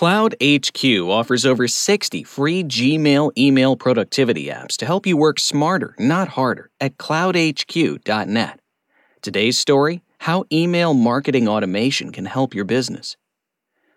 Cloud HQ offers over 60 free Gmail email productivity apps to help you work smarter, not harder, at cloudhq.net. Today's story How Email Marketing Automation Can Help Your Business.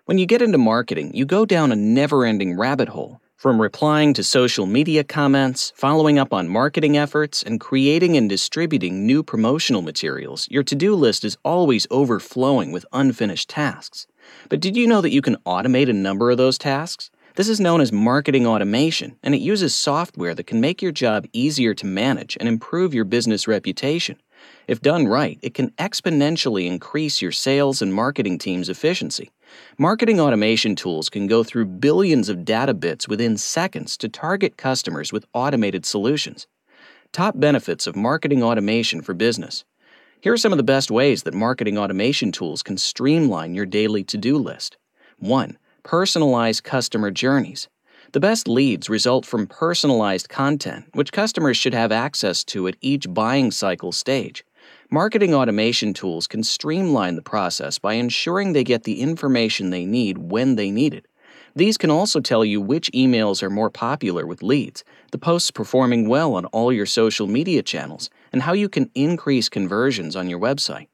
When you get into marketing, you go down a never ending rabbit hole. From replying to social media comments, following up on marketing efforts, and creating and distributing new promotional materials, your to do list is always overflowing with unfinished tasks. But did you know that you can automate a number of those tasks? This is known as marketing automation, and it uses software that can make your job easier to manage and improve your business reputation. If done right, it can exponentially increase your sales and marketing team's efficiency. Marketing automation tools can go through billions of data bits within seconds to target customers with automated solutions. Top benefits of marketing automation for business. Here are some of the best ways that marketing automation tools can streamline your daily to do list. 1. Personalized customer journeys. The best leads result from personalized content, which customers should have access to at each buying cycle stage. Marketing automation tools can streamline the process by ensuring they get the information they need when they need it. These can also tell you which emails are more popular with leads, the posts performing well on all your social media channels, and how you can increase conversions on your website.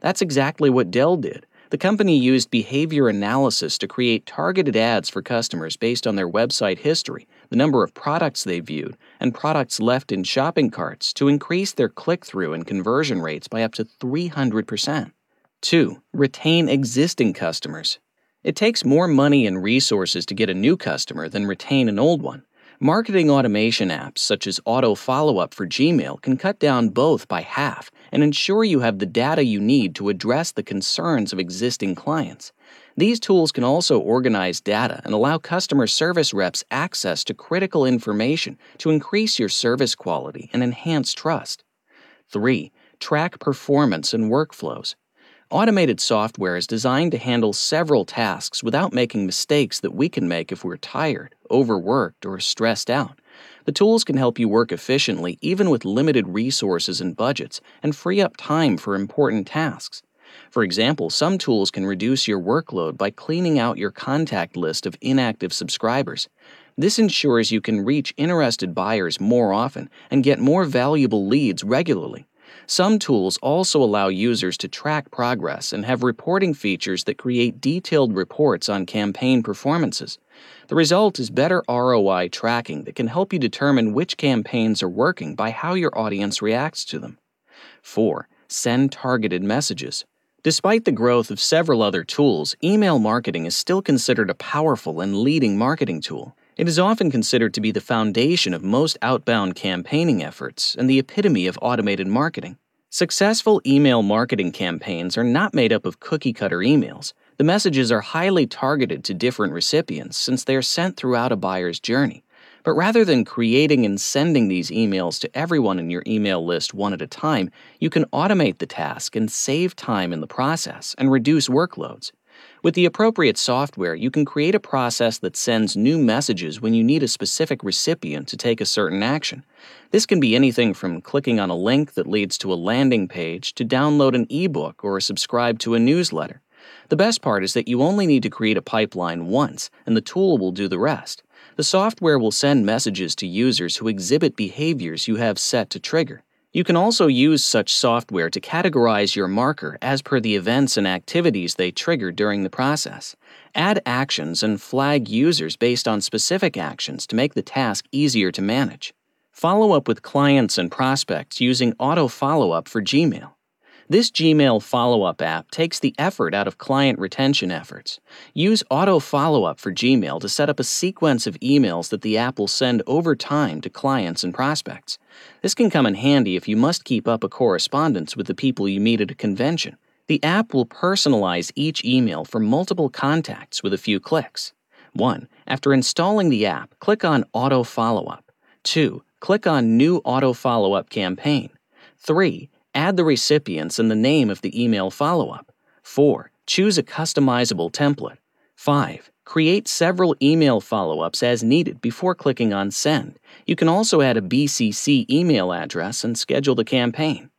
That's exactly what Dell did. The company used behavior analysis to create targeted ads for customers based on their website history, the number of products they viewed, and products left in shopping carts to increase their click through and conversion rates by up to 300%. 2. Retain existing customers. It takes more money and resources to get a new customer than retain an old one. Marketing automation apps such as Auto Follow Up for Gmail can cut down both by half and ensure you have the data you need to address the concerns of existing clients. These tools can also organize data and allow customer service reps access to critical information to increase your service quality and enhance trust. 3. Track performance and workflows. Automated software is designed to handle several tasks without making mistakes that we can make if we're tired, overworked, or stressed out. The tools can help you work efficiently even with limited resources and budgets and free up time for important tasks. For example, some tools can reduce your workload by cleaning out your contact list of inactive subscribers. This ensures you can reach interested buyers more often and get more valuable leads regularly. Some tools also allow users to track progress and have reporting features that create detailed reports on campaign performances. The result is better ROI tracking that can help you determine which campaigns are working by how your audience reacts to them. 4. Send targeted messages. Despite the growth of several other tools, email marketing is still considered a powerful and leading marketing tool. It is often considered to be the foundation of most outbound campaigning efforts and the epitome of automated marketing. Successful email marketing campaigns are not made up of cookie cutter emails. The messages are highly targeted to different recipients since they are sent throughout a buyer's journey. But rather than creating and sending these emails to everyone in your email list one at a time, you can automate the task and save time in the process and reduce workloads. With the appropriate software, you can create a process that sends new messages when you need a specific recipient to take a certain action. This can be anything from clicking on a link that leads to a landing page to download an ebook or subscribe to a newsletter. The best part is that you only need to create a pipeline once, and the tool will do the rest. The software will send messages to users who exhibit behaviors you have set to trigger. You can also use such software to categorize your marker as per the events and activities they trigger during the process. Add actions and flag users based on specific actions to make the task easier to manage. Follow up with clients and prospects using auto follow up for Gmail. This Gmail follow up app takes the effort out of client retention efforts. Use auto follow up for Gmail to set up a sequence of emails that the app will send over time to clients and prospects. This can come in handy if you must keep up a correspondence with the people you meet at a convention. The app will personalize each email for multiple contacts with a few clicks. 1. After installing the app, click on Auto Follow Up. 2. Click on New Auto Follow Up Campaign. 3. Add the recipients and the name of the email follow up. 4. Choose a customizable template. 5. Create several email follow ups as needed before clicking on Send. You can also add a BCC email address and schedule the campaign.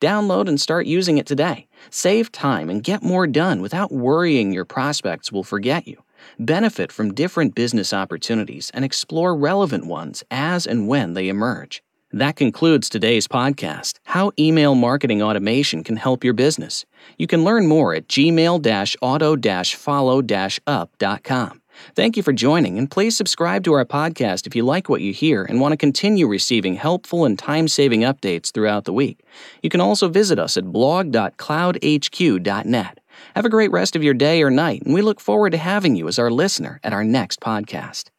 Download and start using it today. Save time and get more done without worrying your prospects will forget you. benefit from different business opportunities, and explore relevant ones as and when they emerge. That concludes today's podcast How Email Marketing Automation Can Help Your Business. You can learn more at gmail auto follow up.com. Thank you for joining, and please subscribe to our podcast if you like what you hear and want to continue receiving helpful and time saving updates throughout the week. You can also visit us at blog.cloudhq.net. Have a great rest of your day or night, and we look forward to having you as our listener at our next podcast.